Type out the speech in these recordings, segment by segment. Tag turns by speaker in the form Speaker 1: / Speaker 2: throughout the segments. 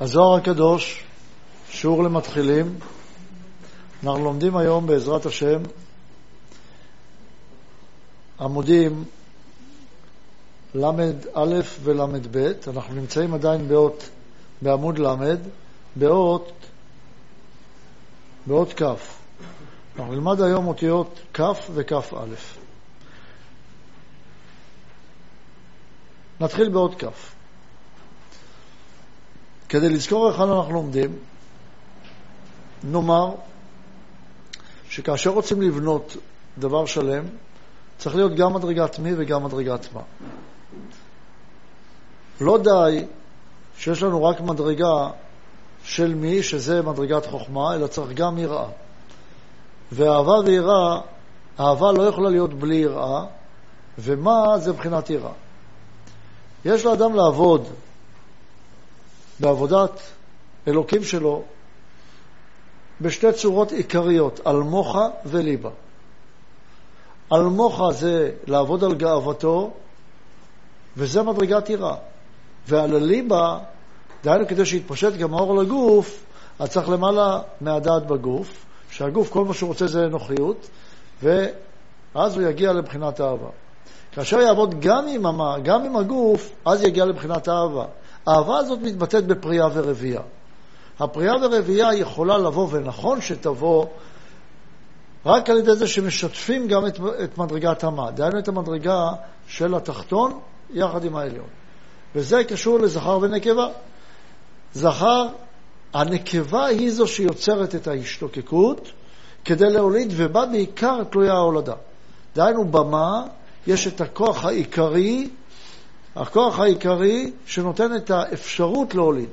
Speaker 1: הזוהר הקדוש, שיעור למתחילים. אנחנו לומדים היום בעזרת השם עמודים ל"א ול"ב. אנחנו נמצאים עדיין באות, בעמוד ל', באות, באות כ'. אנחנו נלמד היום אותיות כ' וכ"א. נתחיל באות כ'. כדי לזכור היכן אנחנו לומדים, נאמר שכאשר רוצים לבנות דבר שלם, צריך להיות גם מדרגת מי וגם מדרגת מה. לא די שיש לנו רק מדרגה של מי, שזה מדרגת חוכמה, אלא צריך גם יראה. ואהבה ויראה, אהבה לא יכולה להיות בלי יראה, ומה זה מבחינת יראה. יש לאדם לעבוד בעבודת אלוקים שלו בשתי צורות עיקריות, על מוחה וליבה. על מוחה זה לעבוד על גאוותו, וזה מדרגת יראה. ועל הליבה, דהיינו כדי שיתפשט גם האור לגוף, אז צריך למעלה מהדעת בגוף, שהגוף, כל מה שהוא רוצה זה נוחיות, ואז הוא יגיע לבחינת האהבה. כאשר יעבוד גם עם המה, גם עם הגוף, אז יגיע לבחינת האהבה. האהבה הזאת מתבטאת בפריאה ורבייה. הפריאה ורבייה יכולה לבוא, ונכון שתבוא, רק על ידי זה שמשתפים גם את, את מדרגת המה, דהיינו את המדרגה של התחתון יחד עם העליון. וזה קשור לזכר ונקבה. זכר, הנקבה היא זו שיוצרת את ההשתוקקות כדי להוליד, ובה בעיקר תלויה ההולדה. דהיינו, במה יש את הכוח העיקרי הכוח העיקרי שנותן את האפשרות להוליד.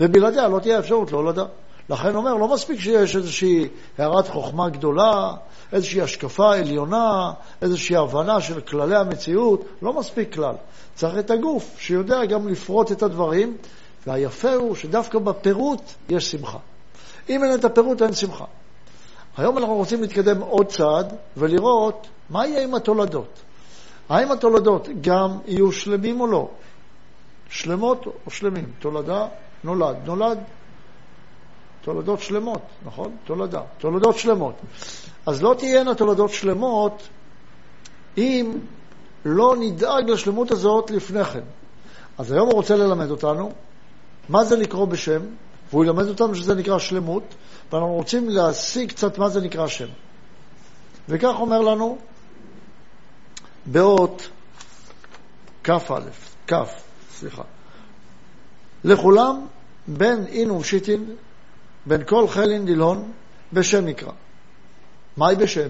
Speaker 1: ובלעדיה לא תהיה אפשרות להולדה. לכן אומר, לא מספיק שיש איזושהי הערת חוכמה גדולה, איזושהי השקפה עליונה, איזושהי הבנה של כללי המציאות, לא מספיק כלל. צריך את הגוף שיודע גם לפרוט את הדברים, והיפה הוא שדווקא בפירוט יש שמחה. אם אין את הפירוט, אין שמחה. היום אנחנו רוצים להתקדם עוד צעד ולראות מה יהיה עם התולדות. האם התולדות גם יהיו שלמים או לא? שלמות או שלמים? תולדה, נולד. נולד, תולדות שלמות, נכון? תולדה. תולדות שלמות. אז לא תהיינה תולדות שלמות אם לא נדאג לשלמות הזאת לפני כן. אז היום הוא רוצה ללמד אותנו מה זה לקרוא בשם, והוא ילמד אותנו שזה נקרא שלמות, ואנחנו רוצים להשיג קצת מה זה נקרא שם. וכך אומר לנו באות כ"א, כ', סליחה. לכולם בין אין ושיטין, בין כל חלין דילון, בשם יקרא. מהי בשם?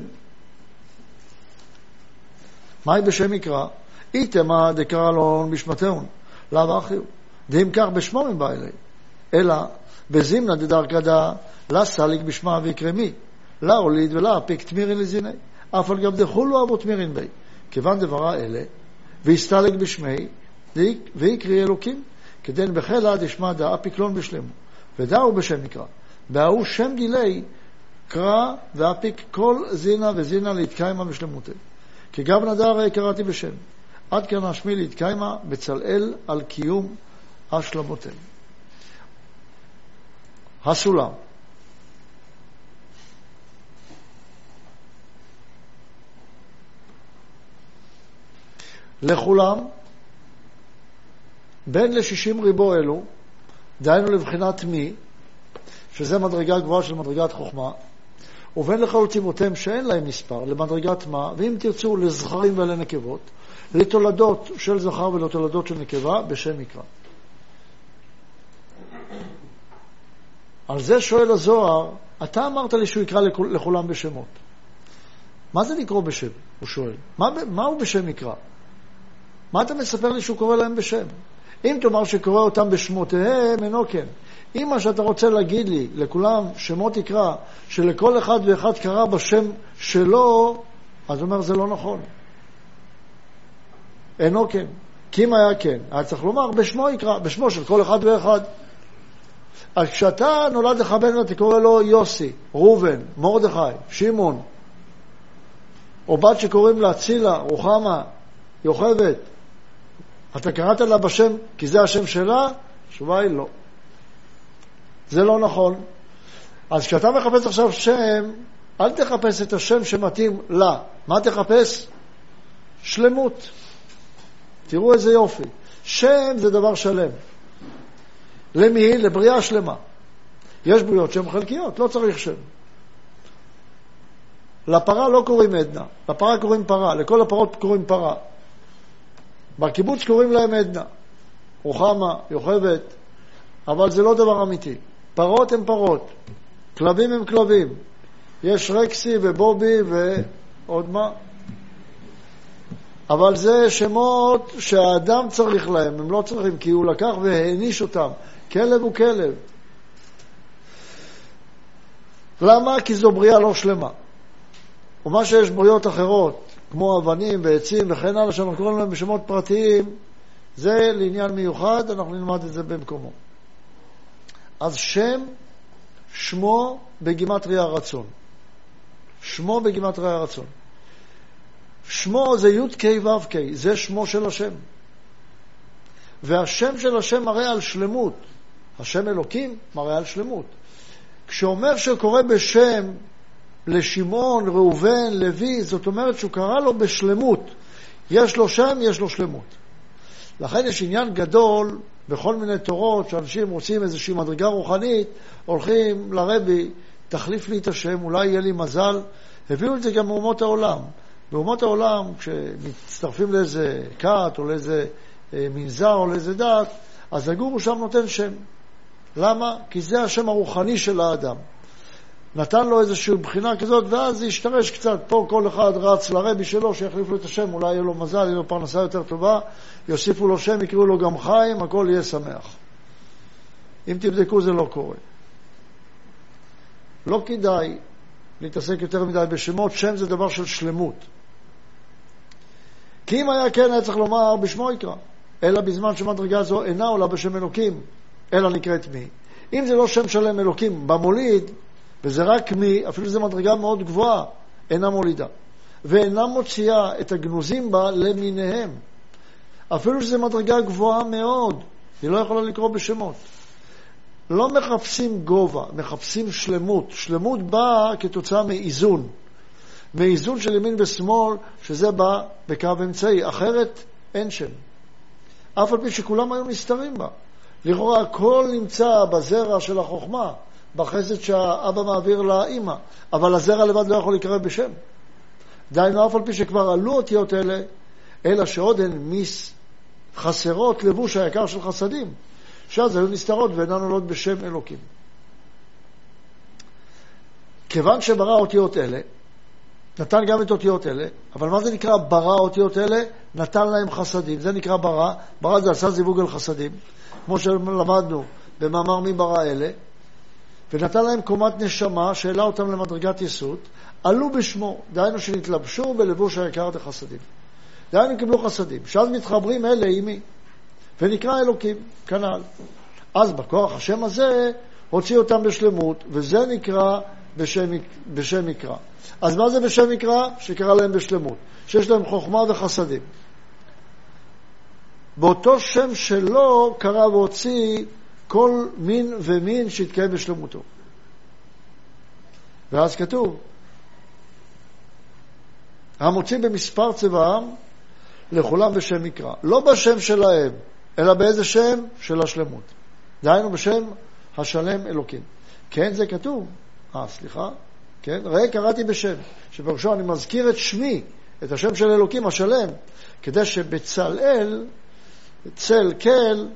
Speaker 1: מהי בשם יקרא? איתמא דקרא לון בשמתיון, לאו אחיו. דאם כך בשמו מבא אלי. אלא בזימנא דדרכא דא, לה סליק בשמה ויקרמי, לה הוליד ולה אפיק תמירין לזיני. אף על גב דחולו אבו תמירין בי. כיוון דברה אלה, והסתלק בשמי, ויקרי אלוקים, כדין בחלה דשמע דאה פיקלון בשלמו, ודאו בשם נקרא. בהוא שם גילי, קרא ואפיק כל זינה וזינה להתקיימה בשלמותי. כי גם נדר קראתי בשם. עד כאן השמי להתקיימה בצלאל על קיום השלמותינו. הסולם לכולם, בין ל-60 ריבו אלו, דהיינו לבחינת מי, שזה מדרגה גבוהה של מדרגת חוכמה, ובין לחלוצימותיהם שאין להם מספר, למדרגת מה, ואם תרצו, לזכרים ולנקבות, לתולדות של זכר ולתולדות של נקבה, בשם מקרא. על זה שואל הזוהר, אתה אמרת לי שהוא יקרא לכולם בשמות. מה זה לקרוא בשם? הוא שואל. מה, מה הוא בשם יקרא? מה אתה מספר לי שהוא קורא להם בשם? אם תאמר שקורא אותם בשמותיהם, אינו כן. אם מה שאתה רוצה להגיד לי, לכולם שמות יקרא, שלכל אחד ואחד קרא בשם שלו, אז אומר, זה לא נכון. אינו כן. כי אם היה כן, היה צריך לומר, בשמו יקרא, בשמו של כל אחד ואחד. אז כשאתה נולד לך בן ואתה קורא לו יוסי, ראובן, מרדכי, שמעון, או בת שקוראים לה צילה, רוחמה, יוכבת, אתה קראת לה בשם כי זה השם שלה? התשובה היא לא. זה לא נכון. אז כשאתה מחפש עכשיו שם, אל תחפש את השם שמתאים לה. מה תחפש? שלמות. תראו איזה יופי. שם זה דבר שלם. למי? לבריאה שלמה. יש בריאות שהן חלקיות, לא צריך שם. לפרה לא קוראים עדנה, לפרה קוראים פרה, לכל הפרות קוראים פרה. בקיבוץ קוראים להם עדנה. רוחמה, יוכבת, אבל זה לא דבר אמיתי. פרות הן פרות, כלבים הם כלבים. יש רקסי ובובי ועוד מה. אבל זה שמות שהאדם צריך להם, הם לא צריכים, כי הוא לקח והעניש אותם. כלב הוא כלב. למה? כי זו בריאה לא שלמה. ומה שיש בריאות אחרות, כמו אבנים ועצים וכן הלאה, שאנחנו קוראים להם בשמות פרטיים, זה לעניין מיוחד, אנחנו נלמד את זה במקומו. אז שם, שמו בגימטריה הרצון. שמו בגימטריה הרצון. שמו זה י"ק ו"ק, זה שמו של השם. והשם של השם מראה על שלמות. השם אלוקים מראה על שלמות. כשאומר שקורא בשם לשמעון, ראובן, לוי, זאת אומרת שהוא קרא לו בשלמות. יש לו שם, יש לו שלמות. לכן יש עניין גדול בכל מיני תורות, שאנשים רוצים איזושהי מדרגה רוחנית, הולכים לרבי, תחליף לי את השם, אולי יהיה לי מזל. הביאו את זה גם מאומות העולם. באומות העולם, כשמצטרפים לאיזה כת או לאיזה אה, מנזר או לאיזה דת, אז הגורו שם נותן שם. למה? כי זה השם הרוחני של האדם. נתן לו איזושהי בחינה כזאת, ואז זה השתרש קצת. פה כל אחד רץ לרבי שלו, שיחליף לו את השם, אולי יהיה לו מזל, יהיה לו פרנסה יותר טובה, יוסיפו לו שם, יקראו לו גם חיים, הכל יהיה שמח. אם תבדקו, זה לא קורה. לא כדאי להתעסק יותר מדי בשמות, שם זה דבר של שלמות. כי אם היה כן, היה צריך לומר בשמו יקרא, אלא בזמן שמדרגה זו אינה עולה בשם אלוקים, אלא נקראת מי. אם זה לא שם שלם אלוקים במוליד, וזה רק מי, אפילו זו מדרגה מאוד גבוהה, אינה מולידה. ואינה מוציאה את הגנוזים בה למיניהם. אפילו שזו מדרגה גבוהה מאוד, היא לא יכולה לקרוא בשמות. לא מחפשים גובה, מחפשים שלמות. שלמות באה כתוצאה מאיזון. מאיזון של ימין ושמאל, שזה בא בקו אמצעי. אחרת אין שם. אף על פי שכולם היו נסתרים בה. לכאורה הכל נמצא בזרע של החוכמה, בחסד שהאבא מעביר לאימא, אבל הזרע לבד לא יכול להיקרא בשם. דהיינו, אף על פי שכבר עלו אותיות אלה, אלא שעוד הן מיס חסרות לבוש היקר של חסדים, שאז היו נסתרות ואינן עולות בשם אלוקים. כיוון שברא אותיות אלה, נתן גם את אותיות אלה, אבל מה זה נקרא ברא אותיות אלה? נתן להם חסדים. זה נקרא ברא, ברא זה עשה זיווג על חסדים, כמו שלמדנו במאמר מי ברא אלה, ונתן להם קומת נשמה שהעלה אותם למדרגת יסוד, עלו בשמו, דהיינו שנתלבשו בלבוש היקר דחסדים. דהיינו קיבלו חסדים, שאז מתחברים אלה עם מי? ונקרא אלוקים, כנ"ל. אז בכוח השם הזה הוציא אותם בשלמות, וזה נקרא בשם, בשם מקרא. אז מה זה בשם מקרא? שקרא להם בשלמות, שיש להם חוכמה וחסדים. באותו שם שלו קרא והוציא כל מין ומין שיתקיים בשלמותו. ואז כתוב, המוציא במספר צבעם לכולם בשם מקרא. לא בשם שלהם, אלא באיזה שם? של השלמות. דהיינו בשם השלם אלוקים. כן, זה כתוב. אה, סליחה? כן? ראה, קראתי בשם, שבראשו אני מזכיר את שמי, את השם של אלוקים השלם, כדי שבצלאל, צל כל,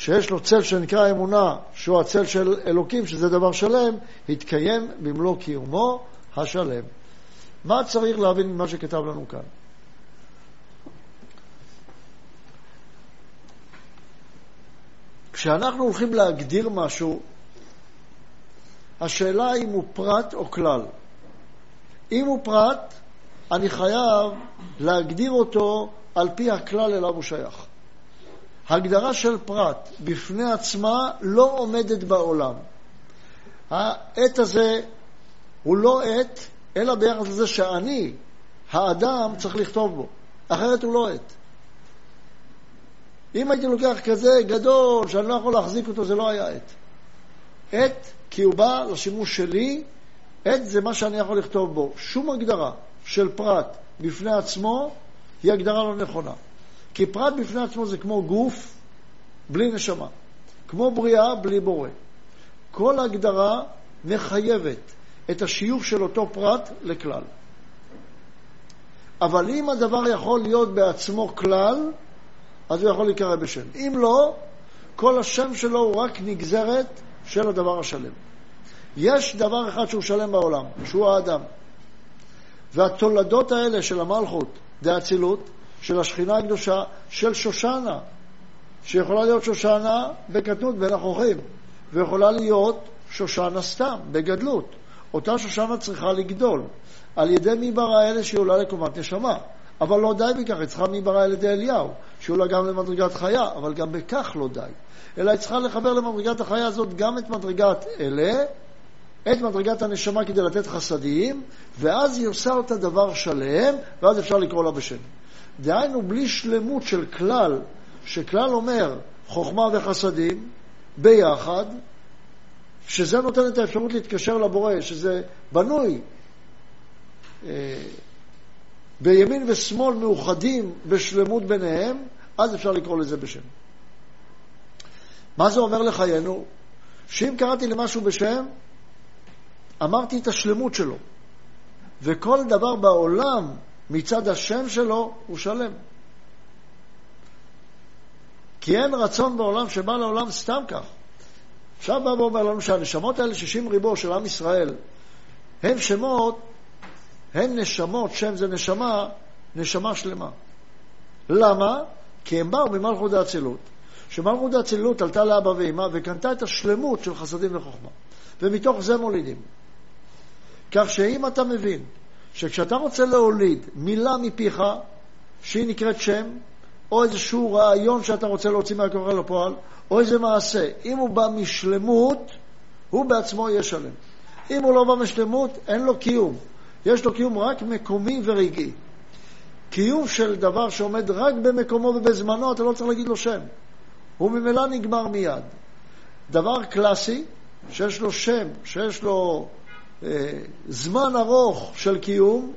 Speaker 1: שיש לו צל שנקרא אמונה, שהוא הצל של אלוקים, שזה דבר שלם, יתקיים במלוא קיומו השלם. מה צריך להבין ממה שכתב לנו כאן? כשאנחנו הולכים להגדיר משהו, השאלה אם הוא פרט או כלל. אם הוא פרט, אני חייב להגדיר אותו על פי הכלל אליו הוא שייך. הגדרה של פרט בפני עצמה לא עומדת בעולם. העת הזה הוא לא עת, אלא ביחס לזה שאני, האדם, צריך לכתוב בו. אחרת הוא לא עת. אם הייתי לוקח כזה גדול שאני לא יכול להחזיק אותו, זה לא היה עת. עת, כי הוא בא לשימוש שלי, עת זה מה שאני יכול לכתוב בו. שום הגדרה של פרט בפני עצמו היא הגדרה לא נכונה. כי פרט בפני עצמו זה כמו גוף בלי נשמה, כמו בריאה בלי בורא. כל הגדרה מחייבת את השיוך של אותו פרט לכלל. אבל אם הדבר יכול להיות בעצמו כלל, אז הוא יכול להיקרא בשם. אם לא, כל השם שלו הוא רק נגזרת של הדבר השלם. יש דבר אחד שהוא שלם בעולם, שהוא האדם. והתולדות האלה של המלכות, דאצילות, של השכינה הקדושה, של שושנה, שיכולה להיות שושנה בקטנות בין החוכים, ויכולה להיות שושנה סתם, בגדלות. אותה שושנה צריכה לגדול. על ידי מי ברא אלה שהיא עולה לקומת נשמה. אבל לא די בכך, היא צריכה מי ברא על ידי אליהו, שהיא עולה גם למדרגת חיה, אבל גם בכך לא די. אלא היא צריכה לחבר למדרגת החיה הזאת גם את מדרגת אלה, את מדרגת הנשמה כדי לתת חסדים, ואז היא עושה אותה דבר שלם, ואז אפשר לקרוא לה בשם. דהיינו, בלי שלמות של כלל, שכלל אומר חוכמה וחסדים ביחד, שזה נותן את האפשרות להתקשר לבורא, שזה בנוי אה, בימין ושמאל מאוחדים בשלמות ביניהם, אז אפשר לקרוא לזה בשם. מה זה אומר לחיינו? שאם קראתי למשהו בשם, אמרתי את השלמות שלו. וכל דבר בעולם מצד השם שלו הוא שלם. כי אין רצון בעולם שבא לעולם סתם כך. עכשיו בא ואומר לנו שהנשמות האלה, שישים ריבו של עם ישראל, הם שמות, הם נשמות, שם זה נשמה, נשמה שלמה. למה? כי הם באו ממלכות האצילות, שמלכות האצילות עלתה לאבא ואמא וקנתה את השלמות של חסדים וחוכמה. ומתוך זה מולידים. כך שאם אתה מבין שכשאתה רוצה להוליד מילה מפיך, שהיא נקראת שם, או איזשהו רעיון שאתה רוצה להוציא מהקורא לפועל, או איזה מעשה. אם הוא בא משלמות, הוא בעצמו יהיה שלם. אם הוא לא בא משלמות, אין לו קיום. יש לו קיום רק מקומי ורגעי. קיום של דבר שעומד רק במקומו ובזמנו, אתה לא צריך להגיד לו שם. הוא ממילא נגמר מיד. דבר קלאסי, שיש לו שם, שיש לו זמן ארוך של קיום,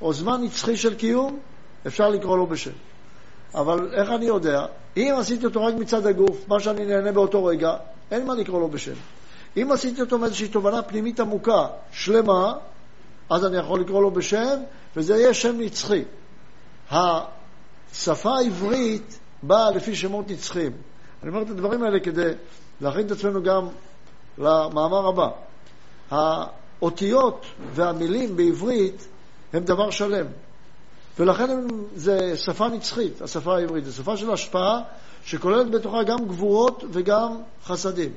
Speaker 1: או זמן נצחי של קיום, אפשר לקרוא לו בשם. אבל איך אני יודע? אם עשיתי אותו רק מצד הגוף, מה שאני נהנה באותו רגע, אין מה לקרוא לו בשם. אם עשיתי אותו מאיזושהי תובנה פנימית עמוקה, שלמה, אז אני יכול לקרוא לו בשם, וזה יהיה שם נצחי. השפה העברית באה לפי שמות נצחיים. אני אומר את הדברים האלה כדי להכין את עצמנו גם למאמר הבא. האותיות והמילים בעברית הם דבר שלם. ולכן זה שפה נצחית, השפה העברית. זו שפה של השפעה שכוללת בתוכה גם גבורות וגם חסדים,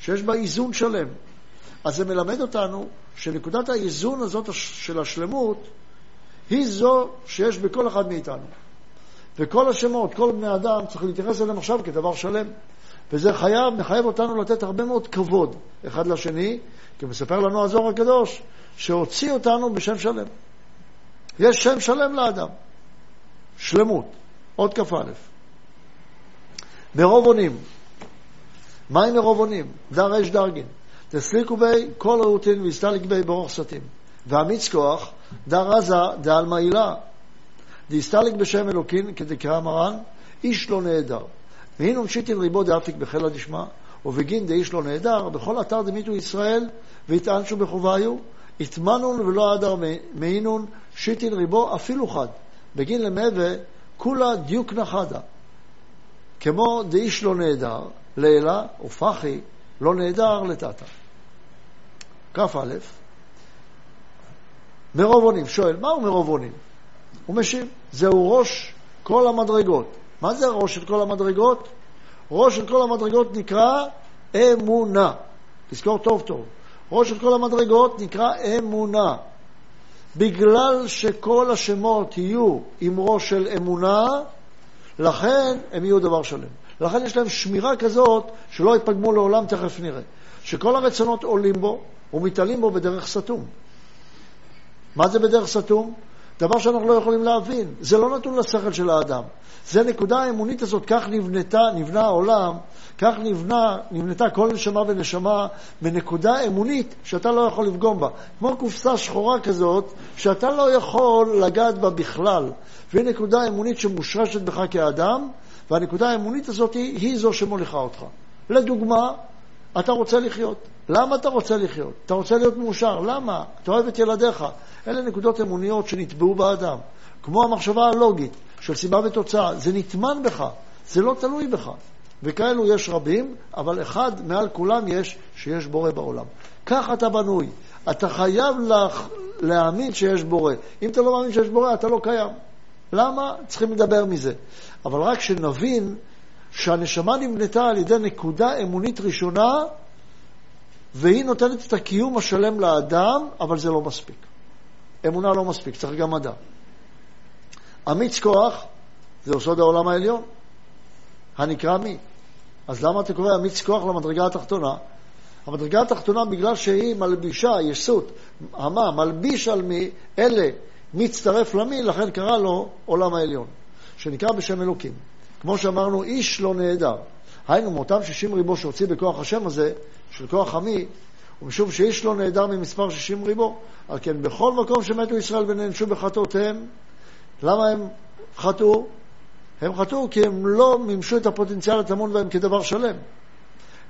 Speaker 1: שיש בה איזון שלם. אז זה מלמד אותנו שנקודת האיזון הזאת של השלמות היא זו שיש בכל אחד מאיתנו. וכל השמות, כל בני אדם, צריך להתייחס אליהם עכשיו כדבר שלם. וזה חייב, מחייב אותנו לתת הרבה מאוד כבוד אחד לשני, כי מספר לנו הזוהר הקדוש, שהוציא אותנו בשם שלם. יש שם שלם לאדם. שלמות. עוד כ"א. מרוב אונים. מהי מרוב אונים? דר אש דרגין. תסליקו בי כל ראותין והסתליק בי ברוך סתים. ואמיץ כוח, דר עזה דעל מעילה. דהסתליק בשם אלוקין, כדקרא מרן, איש לא נעדר. והנה עונשיתין ריבו דאפיק בחילא דשמא, ובגין דאיש לא נעדר, בכל אתר דמיתו ישראל, ויטענשו בחוביו, יטמנון ולא אדר מעינון, שיטין ריבו אפילו חד. בגין למהווה כולה דיוק נחדה. כמו דאיש לא נהדר, לעילה, ופחי לא נהדר לטאטה. כ"א, מרוב אונים. שואל, מהו מרוב אונים? הוא משיב, זהו ראש כל המדרגות. מה זה הראש של כל המדרגות? ראש של כל המדרגות נקרא אמונה. תזכור טוב טוב. ראש של כל המדרגות נקרא אמונה. בגלל שכל השמות יהיו עם ראש של אמונה, לכן הם יהיו דבר שלם. לכן יש להם שמירה כזאת שלא יפגמו לעולם, תכף נראה. שכל הרצונות עולים בו ומתעלים בו בדרך סתום. מה זה בדרך סתום? דבר שאנחנו לא יכולים להבין. זה לא נתון לשכל של האדם. זה נקודה האמונית הזאת, כך נבנתה, נבנה העולם, כך נבנה, נבנתה כל נשמה ונשמה בנקודה אמונית שאתה לא יכול לפגום בה. כמו קופסה שחורה כזאת, שאתה לא יכול לגעת בה בכלל. והיא נקודה אמונית שמושרשת בך כאדם, והנקודה האמונית הזאת היא, היא זו שמוליכה אותך. לדוגמה, אתה רוצה לחיות. למה אתה רוצה לחיות? אתה רוצה להיות מאושר. למה? אתה אוהב את ילדיך. אלה נקודות אמוניות שנטבעו באדם. כמו המחשבה הלוגית של סיבה ותוצאה. זה נטמן בך, זה לא תלוי בך. וכאלו יש רבים, אבל אחד מעל כולם יש, שיש בורא בעולם. כך אתה בנוי. אתה חייב לה... להאמין שיש בורא. אם אתה לא מאמין שיש בורא, אתה לא קיים. למה? צריכים לדבר מזה. אבל רק שנבין שהנשמה נבנתה על ידי נקודה אמונית ראשונה, והיא נותנת את הקיום השלם לאדם, אבל זה לא מספיק. אמונה לא מספיק, צריך גם מדע. אמיץ כוח זה יסוד העולם העליון, הנקרא מי. אז למה אתה קורא אמיץ כוח למדרגה התחתונה? המדרגה התחתונה, בגלל שהיא מלבישה, יסות, המה, מלביש על מי, אלה, מצטרף למי, לכן קרא לו עולם העליון, שנקרא בשם אלוקים. כמו שאמרנו, איש לא נעדר. היינו, מאותם שישים ריבו שהוציא בכוח השם הזה, של כוח עמי, ומשום שאיש לא נעדר ממספר שישים ריבו, על כן בכל מקום שמתו ישראל ונענשו בחטאותיהם, למה הם חטאו? הם חטאו כי הם לא מימשו את הפוטנציאל הטמון בהם כדבר שלם.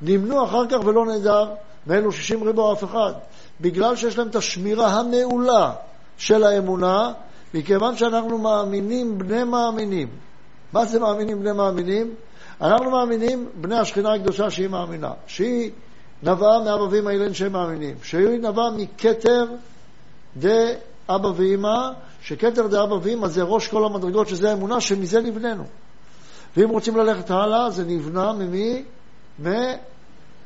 Speaker 1: נמנו אחר כך ולא נעדר מאלו שישים ריבו אף אחד, בגלל שיש להם את השמירה המעולה של האמונה, מכיוון שאנחנו מאמינים בני מאמינים. מה זה מאמינים בני מאמינים? אנחנו מאמינים בני השכינה הקדושה שהיא מאמינה, שהיא נבעה מאבא ואמא אילן שהם מאמינים, שהיא נבעה מכתר דאבא ואמא, שכתר דאבא ואמא זה ראש כל המדרגות, שזה האמונה, שמזה נבננו. ואם רוצים ללכת הלאה, זה נבנה ממי?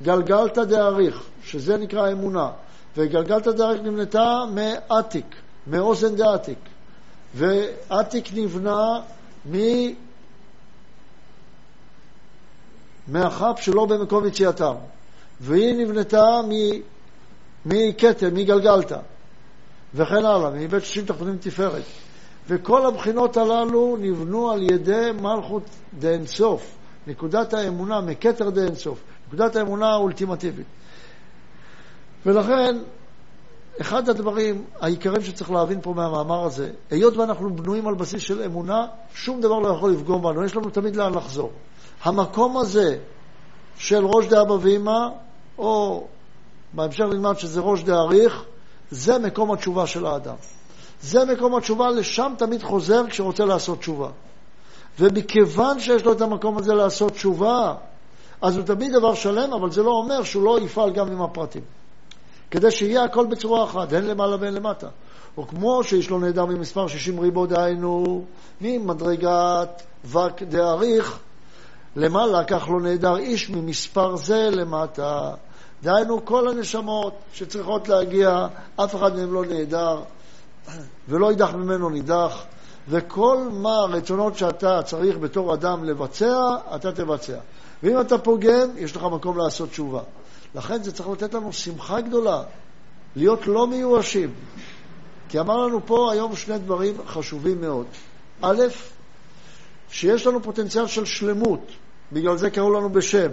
Speaker 1: מגלגלתא דאריך, שזה נקרא אמונה. וגלגלתא דאריך נבנתה מעתיק, מאוזן דעתיק. ועתיק נבנה מ... מהחפ שלא במקום יציאתם. והיא נבנתה מכתר, מגלגלתא, וכן הלאה, מבית שישים תחתונים תפארת. וכל הבחינות הללו נבנו על ידי מלכות דאינסוף, נקודת האמונה, מכתר דאינסוף, נקודת האמונה האולטימטיבית. ולכן, אחד הדברים העיקריים שצריך להבין פה מהמאמר הזה, היות ואנחנו בנויים על בסיס של אמונה, שום דבר לא יכול לפגום בנו, יש לנו תמיד לאן לחזור. המקום הזה של ראש דאבא ואמא, או בהמשך נלמד שזה ראש דאריך, זה מקום התשובה של האדם. זה מקום התשובה, לשם תמיד חוזר כשרוצה לעשות תשובה. ומכיוון שיש לו את המקום הזה לעשות תשובה, אז הוא תמיד דבר שלם, אבל זה לא אומר שהוא לא יפעל גם עם הפרטים. כדי שיהיה הכל בצורה אחת, הן למעלה והן למטה. או כמו שיש לו נהדר ממספר 60 ריבו, דהיינו, ממדרגת וק דאריך, למעלה, כך לא נהדר איש ממספר זה למטה. דהיינו, כל הנשמות שצריכות להגיע, אף אחד מהם לא נהדר, ולא יידח ממנו נידח, וכל מה הרצונות שאתה צריך בתור אדם לבצע, אתה תבצע. ואם אתה פוגם, יש לך מקום לעשות תשובה. לכן זה צריך לתת לנו שמחה גדולה, להיות לא מיואשים. כי אמר לנו פה היום שני דברים חשובים מאוד. א', שיש לנו פוטנציאל של שלמות, בגלל זה קראו לנו בשם.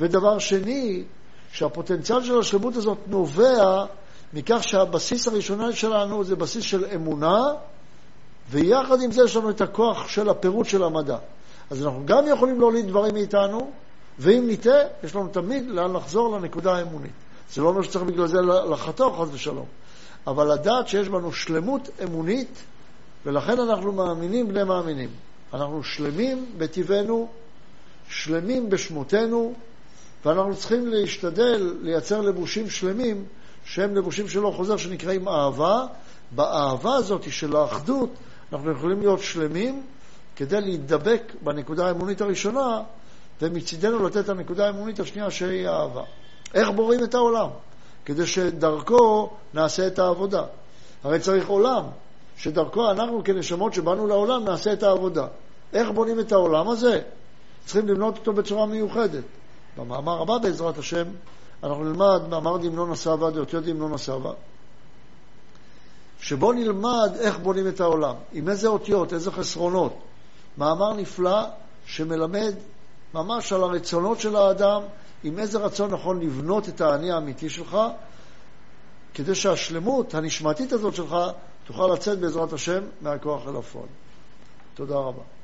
Speaker 1: ודבר שני, שהפוטנציאל של השלמות הזאת נובע מכך שהבסיס הראשוני שלנו זה בסיס של אמונה, ויחד עם זה יש לנו את הכוח של הפירוט של המדע. אז אנחנו גם יכולים להוליד דברים מאיתנו, ואם נטעה, יש לנו תמיד לאן לחזור לנקודה האמונית. זה לא אומר שצריך בגלל זה לחתור, חס ושלום. אבל לדעת שיש בנו שלמות אמונית, ולכן אנחנו מאמינים בני מאמינים. אנחנו שלמים בטבענו, שלמים בשמותינו, ואנחנו צריכים להשתדל לייצר לבושים שלמים, שהם לבושים שלא חוזר, שנקראים אהבה. באהבה הזאת של האחדות, אנחנו יכולים להיות שלמים כדי להידבק בנקודה האמונית הראשונה, ומצידנו לתת את הנקודה האמונית השנייה שהיא אהבה. איך בוראים את העולם? כדי שדרכו נעשה את העבודה. הרי צריך עולם, שדרכו אנחנו כנשמות שבאנו לעולם נעשה את העבודה. איך בונים את העולם הזה? צריכים לבנות אותו בצורה מיוחדת. במאמר הבא, בעזרת השם, אנחנו נלמד מאמר דמנון הסבא, דאותיות דמנון הסבא, שבו נלמד איך בונים את העולם, עם איזה אותיות, איזה חסרונות. מאמר נפלא שמלמד ממש על הרצונות של האדם, עם איזה רצון נכון לבנות את האני האמיתי שלך, כדי שהשלמות הנשמתית הזאת שלך תוכל לצאת בעזרת השם מהכוח אל הפועל. תודה רבה.